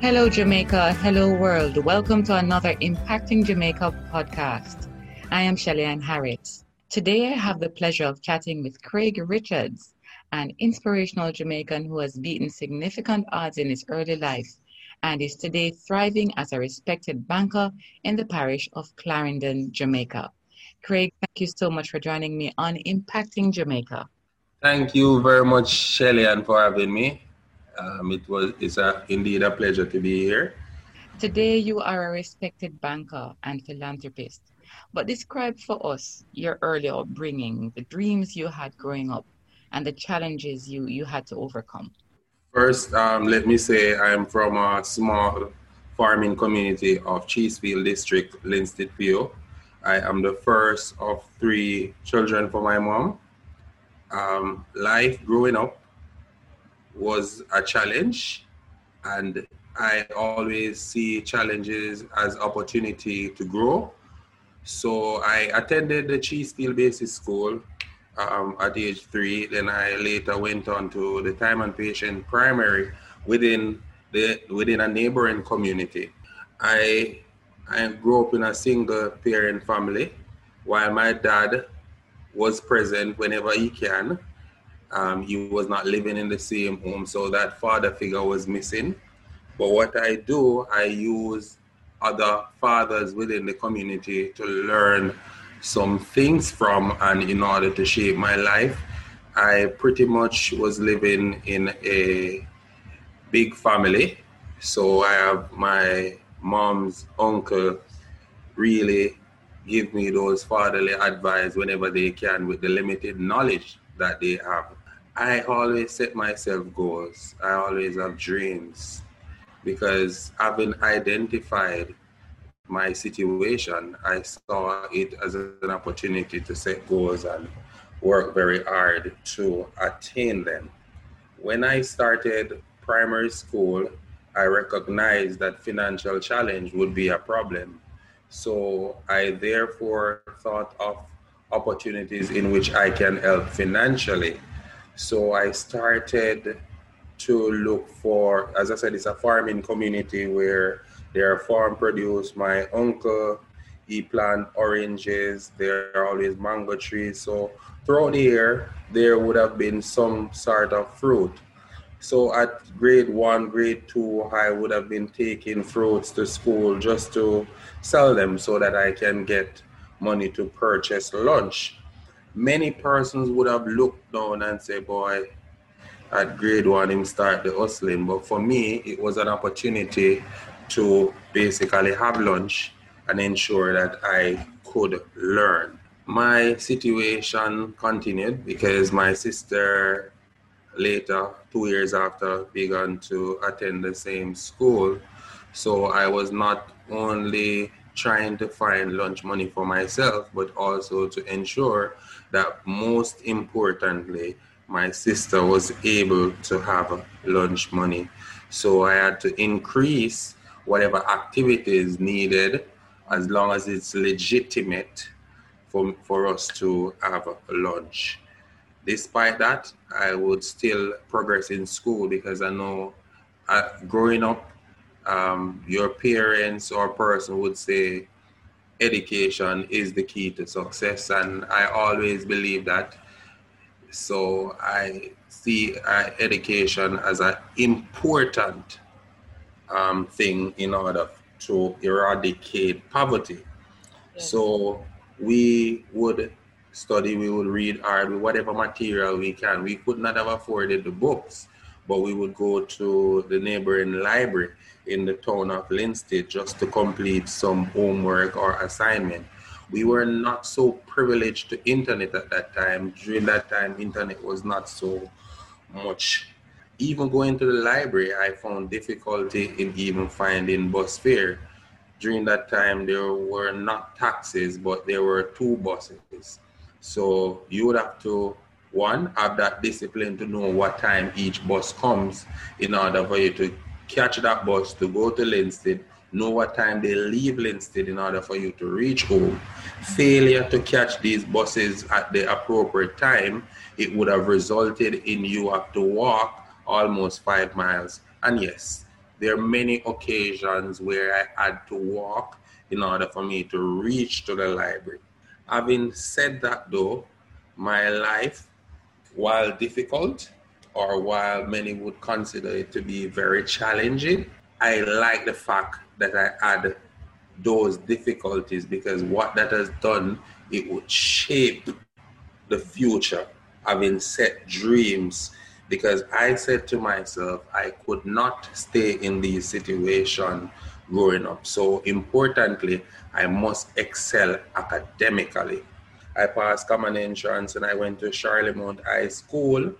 Hello, Jamaica. Hello, world. Welcome to another Impacting Jamaica podcast. I am Shelly Ann Harris. Today, I have the pleasure of chatting with Craig Richards, an inspirational Jamaican who has beaten significant odds in his early life and is today thriving as a respected banker in the parish of Clarendon, Jamaica. Craig, thank you so much for joining me on Impacting Jamaica. Thank you very much, Shelly, Ann, for having me. Um, it was it's a, indeed a pleasure to be here. Today, you are a respected banker and philanthropist. But describe for us your early upbringing, the dreams you had growing up, and the challenges you, you had to overcome. First, um, let me say I'm from a small farming community of Cheesefield District, Linstead, PO. I am the first of three children for my mom. Um, life growing up was a challenge and I always see challenges as opportunity to grow. So I attended the Cheesefield Basic School um, at age three. Then I later went on to the Time and Patience primary within the within a neighboring community. I I grew up in a single parent family while my dad was present whenever he can. Um, he was not living in the same home, so that father figure was missing. But what I do, I use other fathers within the community to learn some things from and in order to shape my life. I pretty much was living in a big family. So I have my mom's uncle really give me those fatherly advice whenever they can with the limited knowledge that they have. I always set myself goals. I always have dreams because having identified my situation, I saw it as an opportunity to set goals and work very hard to attain them. When I started primary school, I recognized that financial challenge would be a problem. So I therefore thought of opportunities in which I can help financially. So I started to look for, as I said, it's a farming community where there are farm produce. My uncle, he plant oranges. There are always mango trees. So throughout the year, there would have been some sort of fruit. So at grade one, grade two, I would have been taking fruits to school just to sell them so that I can get money to purchase lunch many persons would have looked down and say, boy, at grade one, him start the hustling. But for me, it was an opportunity to basically have lunch and ensure that I could learn. My situation continued because my sister later, two years after, began to attend the same school. So I was not only trying to find lunch money for myself, but also to ensure that most importantly, my sister was able to have lunch money. So I had to increase whatever activities needed as long as it's legitimate for, for us to have lunch. Despite that, I would still progress in school because I know uh, growing up, um, your parents or person would say, education is the key to success, and I always believe that. So I see uh, education as an important um, thing in order to eradicate poverty. So we would study, we would read hard, whatever material we can. We could not have afforded the books, but we would go to the neighboring library in the town of Linstead just to complete some homework or assignment. We were not so privileged to internet at that time. During that time, internet was not so much even going to the library, I found difficulty in even finding bus fare. During that time, there were not taxis, but there were two buses. So you would have to, one, have that discipline to know what time each bus comes in order for you to catch that bus to go to Linstead, know what time they leave Linstead in order for you to reach home. Failure to catch these buses at the appropriate time, it would have resulted in you have to walk almost five miles. And yes, there are many occasions where I had to walk in order for me to reach to the library. Having said that though, my life, while difficult, or while many would consider it to be very challenging, I like the fact that I had those difficulties because what that has done, it would shape the future, having set dreams. Because I said to myself, I could not stay in this situation growing up. So importantly, I must excel academically. I passed common entrance and I went to Charlemont High School.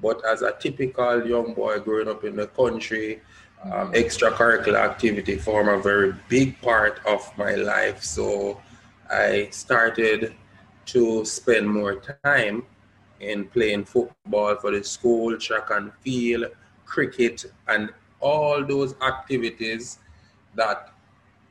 But as a typical young boy growing up in the country, um, extracurricular activity form a very big part of my life. So I started to spend more time in playing football for the school, track and field, cricket, and all those activities that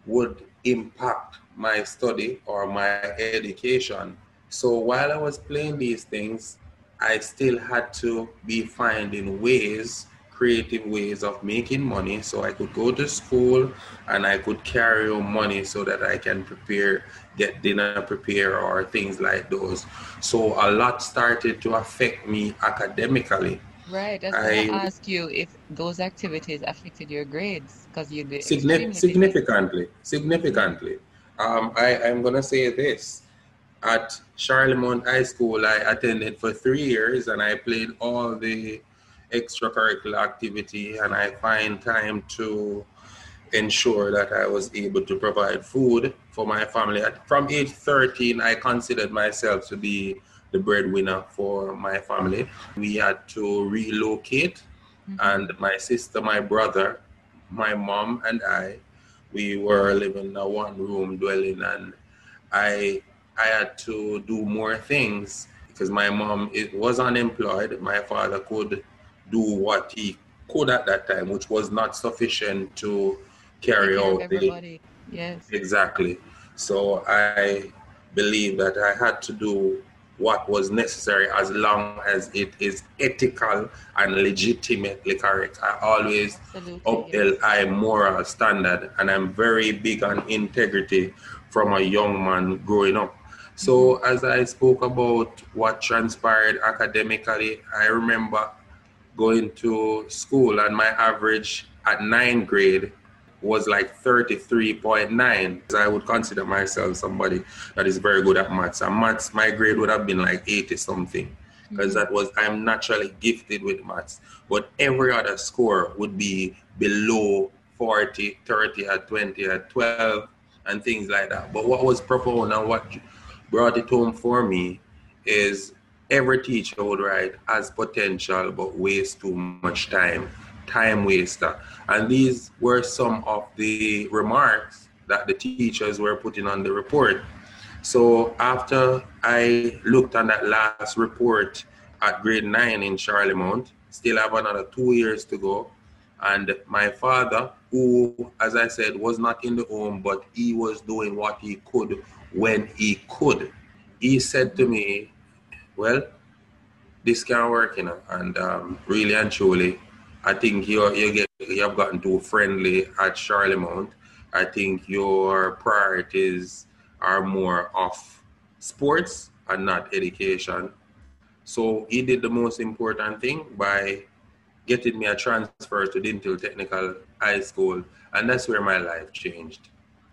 would impact my study or my education. So while I was playing these things, I still had to be finding ways, creative ways of making money so I could go to school and I could carry on money so that I can prepare, get dinner prepared or things like those. So a lot started to affect me academically. Right. That's I, I ask you if those activities affected your grades because you did significantly, significantly. Um, I, I'm gonna say this at Charlemont High School, I attended for three years and I played all the extracurricular activity and I find time to ensure that I was able to provide food for my family. From age 13, I considered myself to be the breadwinner for my family. We had to relocate, mm-hmm. and my sister, my brother, my mom, and I, we were living in a one room dwelling, and I I had to do more things because my mom it was unemployed. My father could do what he could at that time, which was not sufficient to carry out the yes exactly. So I believe that I had to do what was necessary as long as it is ethical and legitimately correct. I always upheld a moral standard and I'm very big on integrity from a young man growing up. So as I spoke about what transpired academically, I remember going to school and my average at ninth grade was like 33.9. I would consider myself somebody that is very good at maths. And maths, my grade would have been like 80 something because that was, I'm naturally gifted with maths. But every other score would be below 40, 30, at 20, at 12, and things like that. But what was profound and what brought it home for me is every teacher would write as potential but waste too much time, time waster. And these were some of the remarks that the teachers were putting on the report. So after I looked on that last report at grade nine in Charlemont, still have another two years to go. And my father, who, as I said, was not in the home, but he was doing what he could when he could. He said to me, Well, this can't work, you know, and um, really and truly, I think you you get you have gotten too friendly at Charlemont. I think your priorities are more of sports and not education. So he did the most important thing by getting me a transfer to Dinthill Technical High School, and that's where my life changed.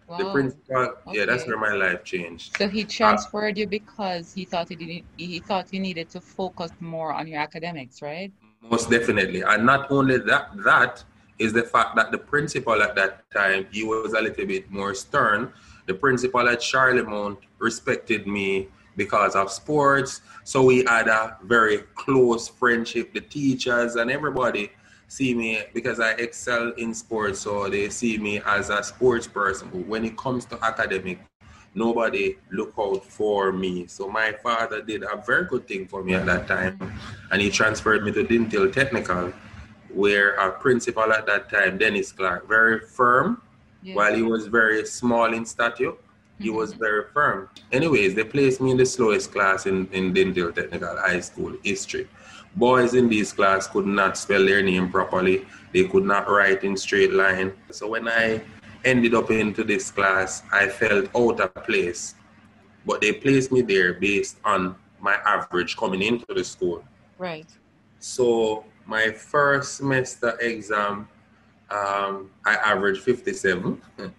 Wow. The principal, okay. yeah, that's where my life changed. So he transferred uh, you because he thought he didn't, he thought you needed to focus more on your academics, right? Most definitely, and not only that, that is the fact that the principal at that time he was a little bit more stern. The principal at Charlemont respected me because of sports, so we had a very close friendship. The teachers and everybody see me because I excel in sports, so they see me as a sports person. But when it comes to academic, nobody look out for me. So my father did a very good thing for me at that time, and he transferred me to Dinthill Technical, where our principal at that time, Dennis Clark, very firm, yes. while he was very small in stature. He was mm-hmm. very firm. Anyways, they placed me in the slowest class in, in Dinthill Technical High School, history. Boys in this class could not spell their name properly. They could not write in straight line. So when I ended up into this class, I felt out of place. But they placed me there based on my average coming into the school. Right. So my first semester exam, um, I averaged 57.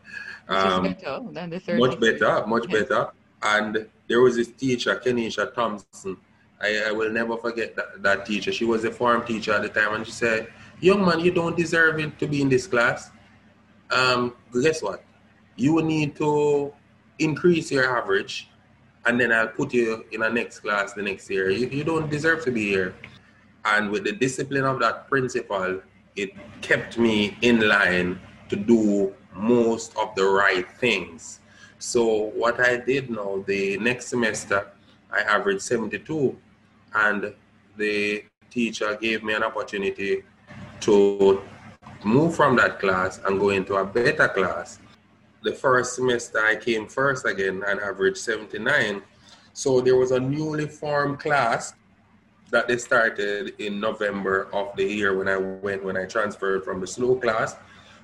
um, better than the third. Much better, much yes. better. And there was this teacher, Kenisha Thompson. I, I will never forget that, that teacher. She was a form teacher at the time, and she said, "Young man, you don't deserve it to be in this class. Um, guess what? You need to increase your average, and then I'll put you in a next class the next year. You, you don't deserve to be here." And with the discipline of that principal, it kept me in line to do most of the right things. So what I did now, the next semester, I averaged 72 and the teacher gave me an opportunity to move from that class and go into a better class. The first semester I came first again and averaged 79. So there was a newly formed class that they started in November of the year when I went when I transferred from the slow class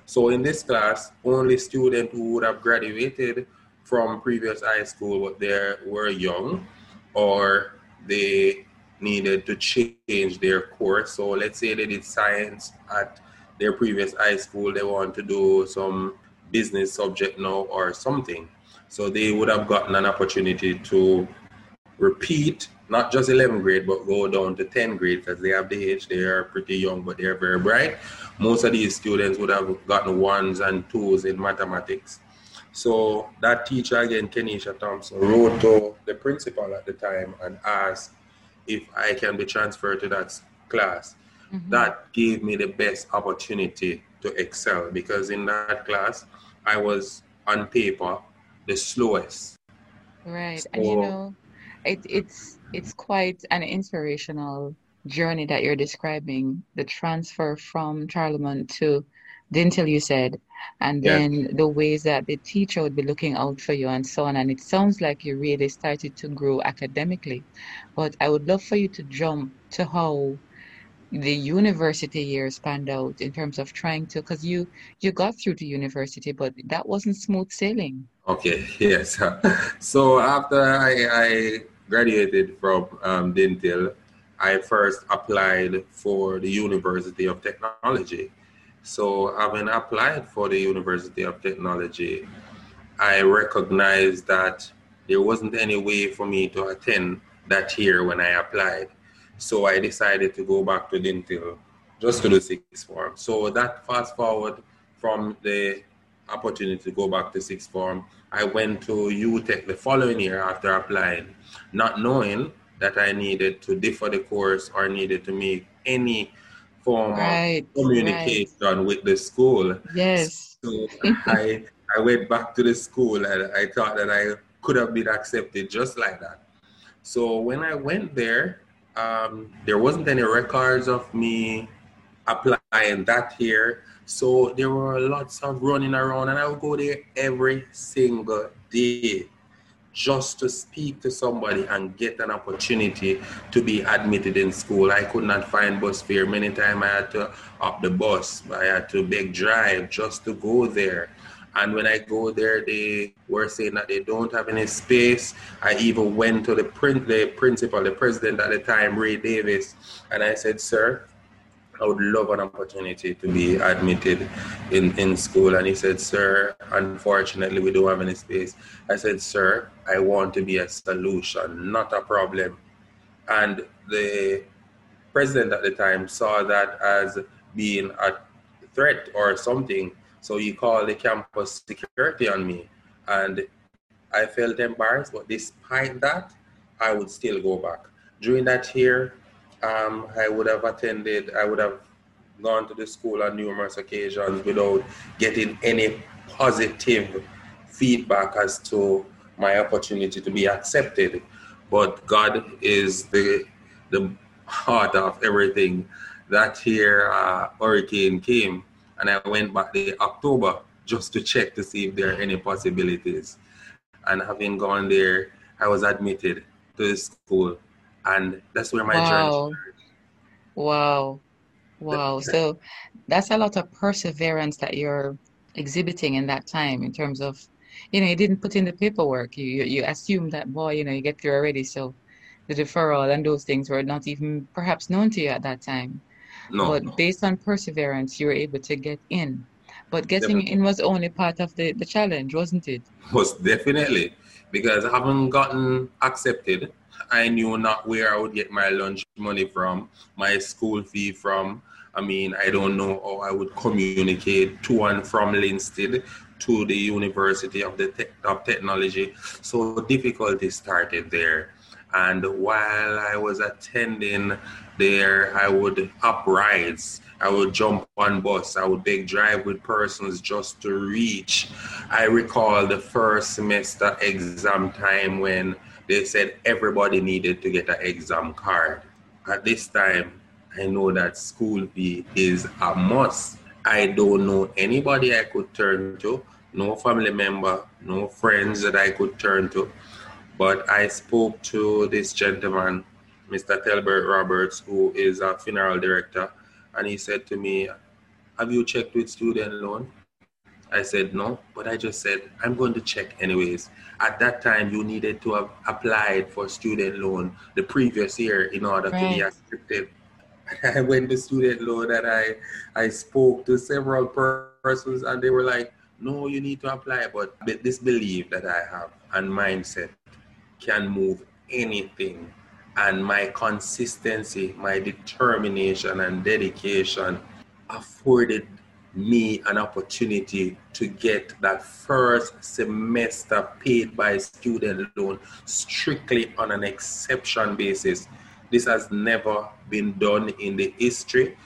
so in this class, only students who would have graduated from previous high school, but they were young or they needed to change their course. So let's say they did science at their previous high school, they want to do some business subject now or something. So they would have gotten an opportunity to repeat not just 11th grade, but go down to 10th grade because they have the age. They are pretty young, but they're very bright. Most of these students would have gotten ones and twos in mathematics. So that teacher again, Kenisha Thompson, wrote to the principal at the time and asked if I can be transferred to that class. Mm-hmm. That gave me the best opportunity to excel because in that class I was on paper the slowest. Right, so, and you know, it, it's it's quite an inspirational journey that you're describing. The transfer from Charlemont to Dinthill, you said, and then the ways that the teacher would be looking out for you and so on. And it sounds like you really started to grow academically. But I would love for you to jump to how the university years panned out in terms of trying to because you you got through to university but that wasn't smooth sailing okay yes so after i i graduated from um, Dinthill, I first applied for the University of Technology. So, having applied for the University of Technology, I recognized that there wasn't any way for me to attend that year when I applied. So, I decided to go back to Dinthill just to the sixth form. So, that fast forward from the opportunity to go back to sixth form, I went to UTech the following year after applying not knowing that I needed to defer the course or needed to make any form right, of communication right. with the school. Yes. So I I went back to the school and I thought that I could have been accepted just like that. So when I went there, um, there wasn't any records of me applying that year. So there were lots of running around, and I would go there every single day just to speak to somebody and get an opportunity to be admitted in school. I could not find bus fare. Many times I had to up the bus. I had to beg drive just to go there. And when I go there, they were saying that they don't have any space. I even went to the print, the principal, the president at the time, Rae Davis, and I said, "Sir, I would love an opportunity to be admitted in, in school. And he said, Sir, unfortunately, we don't have any space. I said, Sir, I want to be a solution, not a problem. And the president at the time saw that as being a threat or something. So he called the campus security on me. And I felt embarrassed, but despite that, I would still go back. During that year, um, I would have attended, I would have gone to the school on numerous occasions without getting any positive feedback as to my opportunity to be accepted. But God is the the heart of everything. That year, uh, hurricane came, and I went back the October just to check to see if there are any possibilities. And having gone there, I was admitted to the school, and that's where my Wow. journey started. Wow. Wow. So that's a lot of perseverance that you're exhibiting in that time in terms of, you know, you didn't put in the paperwork. You you, you assumed that, boy, you know, you get through already. So the deferral and those things were not even perhaps known to you at that time. No, But no, based on perseverance, you were able to get in. But getting definitely. in was only part of the, the challenge, wasn't it? Most definitely, because I haven't gotten accepted. I knew not where I would get my lunch money from, my school fee from. I mean, I don't know how I would communicate to and from Linstead to the University of the Tech of Technology. So difficulty started there. And while I was attending there, I would up rides. I would jump on bus. I would beg drive with persons just to reach. I recall the first semester exam time when they said everybody needed to get an exam card. At this time, I know that school fee is a must. I don't know anybody I could turn to, no family member, no friends that I could turn to. But I spoke to this gentleman, Mr. Telbert Roberts, who is a funeral director, and he said to me, Have you checked with student loan? I said no, but I just said I'm going to check anyways. At that time, you needed to have applied for student loan the previous year in order to be accepted. I went to student loan and I I spoke to several per- persons and they were like, "No, you need to apply." But this belief that I have and mindset can move anything, and my consistency, my determination and dedication afforded me an opportunity to get that first semester paid by student loan strictly on an exception basis. This has never been done in the history,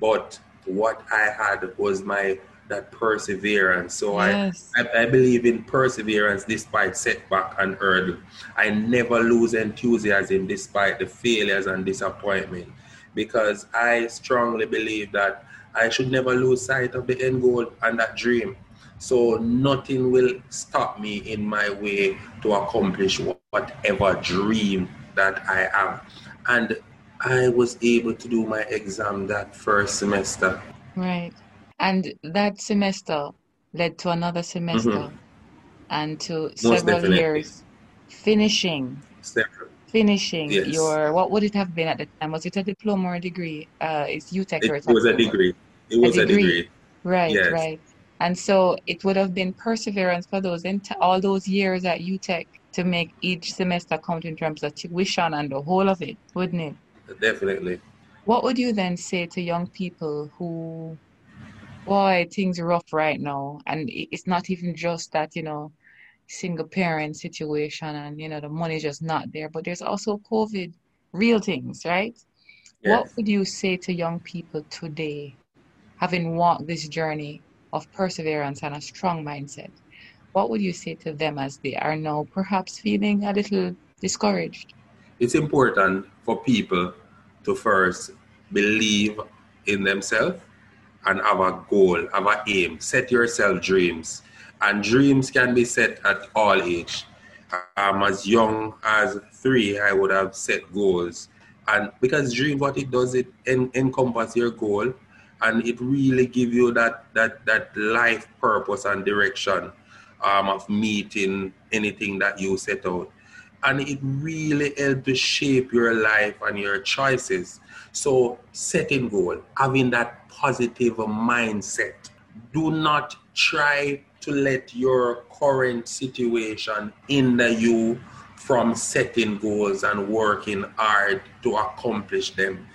but what I had was my that perseverance. So I, I I believe in perseverance despite setback and hurdle. I never lose enthusiasm despite the failures and disappointment because I strongly believe that I should never lose sight of the end goal and that dream. So nothing will stop me in my way to accomplish whatever dream that I have. And I was able to do my exam that first semester. Right. And that semester led to another semester and to Mm-hmm. Most several definitely. years finishing, Several. finishing Yes. your, what would it have been at the time? Was it a diploma or a degree? Uh, it's UTech or It was a degree. It was a degree. degree. Right, Yes. right. And so it would have been perseverance for those ent- all those years at UTech to make each semester count in terms of tuition and the whole of it, wouldn't it? Definitely. What would you then say to young people who, boy, things are rough right now, and it's not even just that, you know, single parent situation and, you know, the money's just not there, but there's also COVID, real things, right? What would you say to young people today, having walked this journey of perseverance and a strong mindset? What would you say to them as they are now perhaps feeling a little discouraged? It's important for people to first believe in themselves and have a goal, have an aim. Set yourself dreams. And dreams can be set at all age. Um, as young as three, I would have set goals. And because dream, what it does, it en- encompass your goal and it really give you that, that, that life purpose and direction um, of meeting anything that you set out and it really helps to shape your life and your choices. So, setting goal, having that positive mindset. Do not try to let your current situation hinder you from setting goals and working hard to accomplish them.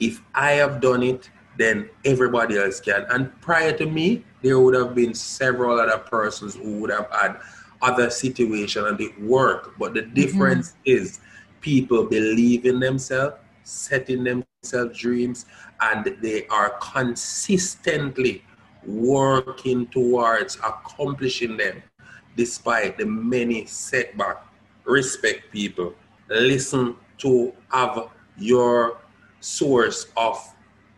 If I have done it, then everybody else can. And prior to me, there would have been several other persons who would have had other situation and it work. But the mm-hmm. difference is people believe in themselves, setting themselves dreams, and they are consistently working towards accomplishing them despite the many setbacks. Respect people. Listen to have your source of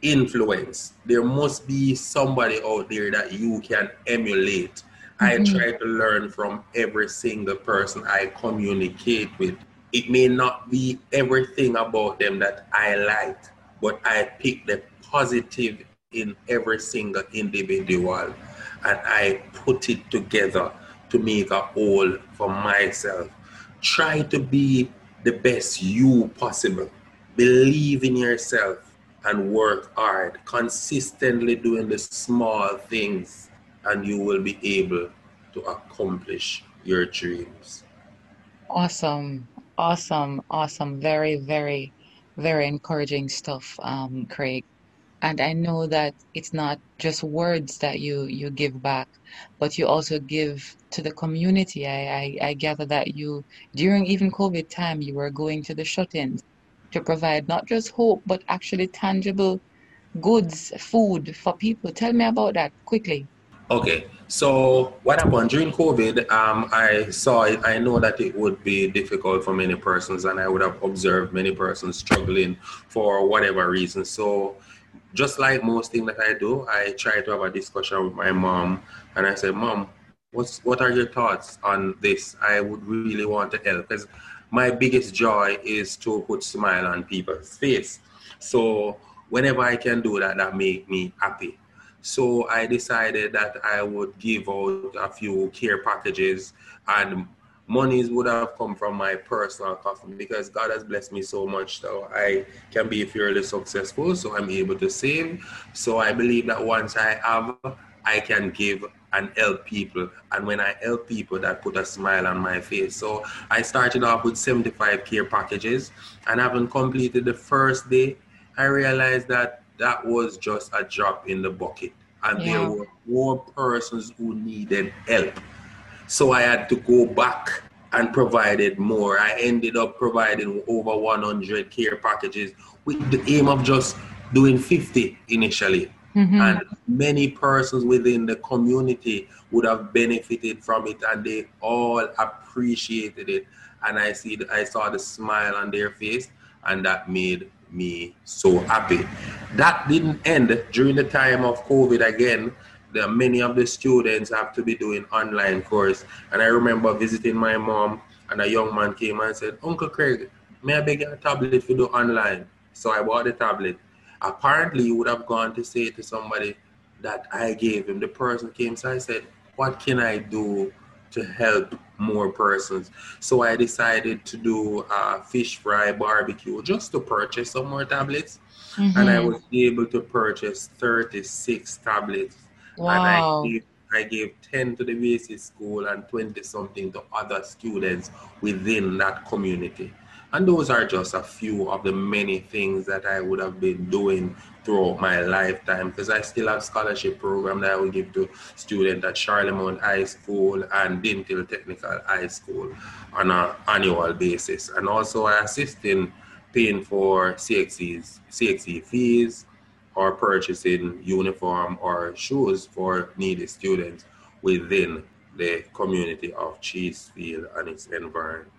influence. There must be somebody out there that you can emulate. Mm-hmm. I try to learn from every single person I communicate with. It may not be everything about them that I like, but I pick the positive in every single individual and I put it together to make a whole for myself. Try to be the best you possible. Believe in yourself and work hard, consistently doing the small things, and you will be able to accomplish your dreams. Awesome, awesome, awesome. Very, very, very encouraging stuff, um, Craig. And I know that it's not just words that you, you give back, but you also give to the community. I, I, I gather that you, during even COVID time, you were going to the shut ins to provide not just hope, but actually tangible goods, food for people. Tell me about that quickly. Okay, so what happened during COVID? Um, I saw it. I know that it would be difficult for many persons, and I would have observed many persons struggling for whatever reason. So, just like most things that I do, I try to have a discussion with my mom, and I said, "Mom, what's what are your thoughts on this? I would really want to help because my biggest joy is to put smile on people's face. So whenever I can do that, that make me happy. So I decided that I would give out a few care packages and monies would have come from my personal coffin because God has blessed me so much so I can be fairly successful so I'm able to save so I believe that once I have I can give and help people. And when I help people, that put a smile on my face. So I started off with 75 care packages, and having completed the first day, I realized that that was just a drop in the bucket, and yeah. there were more persons who needed help. So I had to go back and provided more. I ended up providing over 100 care packages with the aim of just doing 50 initially. Mm-hmm. And many persons within the community would have benefited from it and they all appreciated it. And I see I saw the smile on their face and that made me so happy. That didn't end during the time of COVID again. The, many of the students have to be doing online course. And I remember visiting my mom and a young man came and said, Uncle Craig, may I beg a tablet for do online? So I bought the tablet apparently you would have gone to say to somebody that I gave him. The person came, so I said, What can I do to help more persons? So I decided to do a fish fry barbecue just to purchase some more tablets. Mm-hmm. And I mm-hmm. was able to purchase 36 tablets. Wow. And I gave, I gave 10 to the VC school and 20 something to other students within that community. And those are just a few of the many things that I would have been doing throughout my lifetime because I still have scholarship program that I will give to students at Charlemont High School and Dinthill Technical High School on an annual basis. And also I assist in paying for CXC's, CXC fees or purchasing uniform or shoes for needy students within the community of Cheesefield and its environment.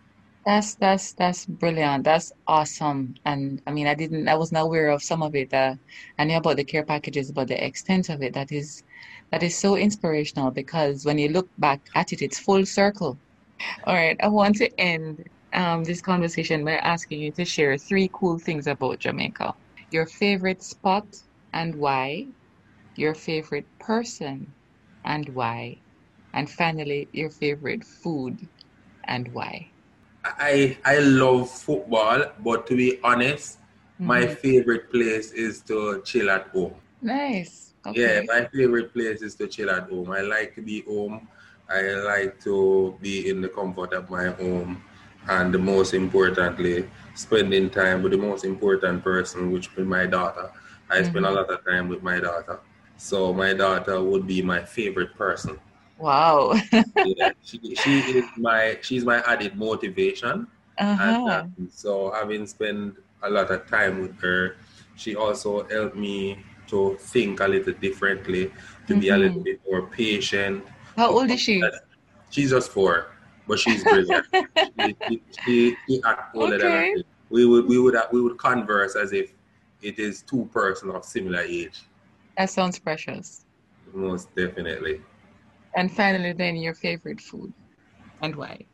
That's that's that's brilliant. That's awesome. And I mean, I didn't, I wasn't aware of some of it. Uh, I knew about the care packages, but the extent of it that is that is so inspirational because when you look back at it, it's full circle. All right, I want to end um, this conversation by asking you to share three cool things about Jamaica. Your favorite spot and why. Your favorite person and why. And finally, your favorite food and why. I I love football, but to be honest, mm-hmm. my favorite place is to chill at home. Nice. Okay. Yeah, my favorite place is to chill at home. I like to be home. I like to be in the comfort of my home, and the most importantly, spending time with the most important person, which is my daughter. I mm-hmm. spend a lot of time with my daughter, so my daughter would be my favorite person. Wow. yeah, she, she is my she's my added motivation. Uh-huh. And, um, so having spent a lot of time with her she also helped me to think a little differently, to mm-hmm. be a little mm-hmm. bit more patient. How old is she? She's just four, but she's brilliant. she, she, she, she older okay. than We would we would we would converse as if it is two persons of similar age. That sounds precious. Most definitely. And finally, then your favorite food, and why?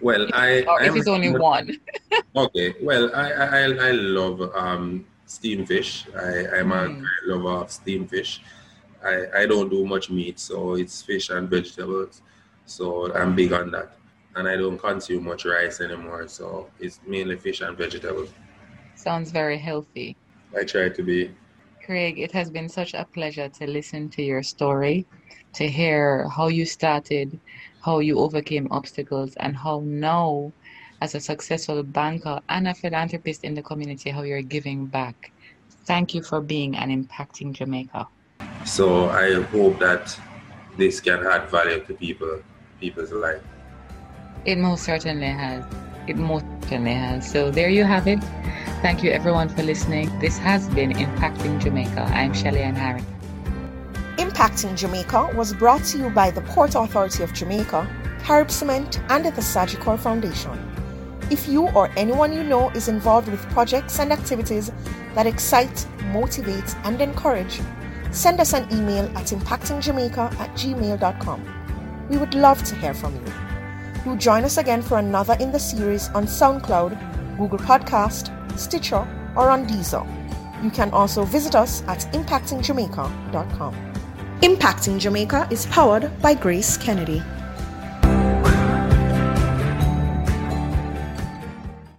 Well, I or if it's only one. okay. Well, I I, I love um, steamed fish. I I'm mm. a great lover of steamed fish. I I don't do much meat, so it's fish and vegetables. So I'm big on that, and I don't consume much rice anymore. So it's mainly fish and vegetables. Sounds very healthy. I try to be. Craig, it has been such a pleasure to listen to your story, to hear how you started how you overcame obstacles, and how now, as a successful banker and a philanthropist in the community, how you're giving back. Thank you for being and impacting Jamaica. So I hope that this can add value to people, people's life. It most certainly has. It most certainly has. So there you have it. Thank you everyone for listening. This has been Impacting Jamaica. I'm Shelly Ann Harris. Impacting Jamaica was brought to you by the Port Authority of Jamaica, Carib Cement, and the Sagicor Foundation. If you or anyone you know is involved with projects and activities that excite, motivate, and encourage, send us an email at impactingjamaica at gmail.com. We would love to hear from you. Do join us again for another in the series on SoundCloud, Google Podcast, Stitcher, or on Deezer. You can also visit us at impactingjamaica.com. Impacting Jamaica is powered by Grace Kennedy.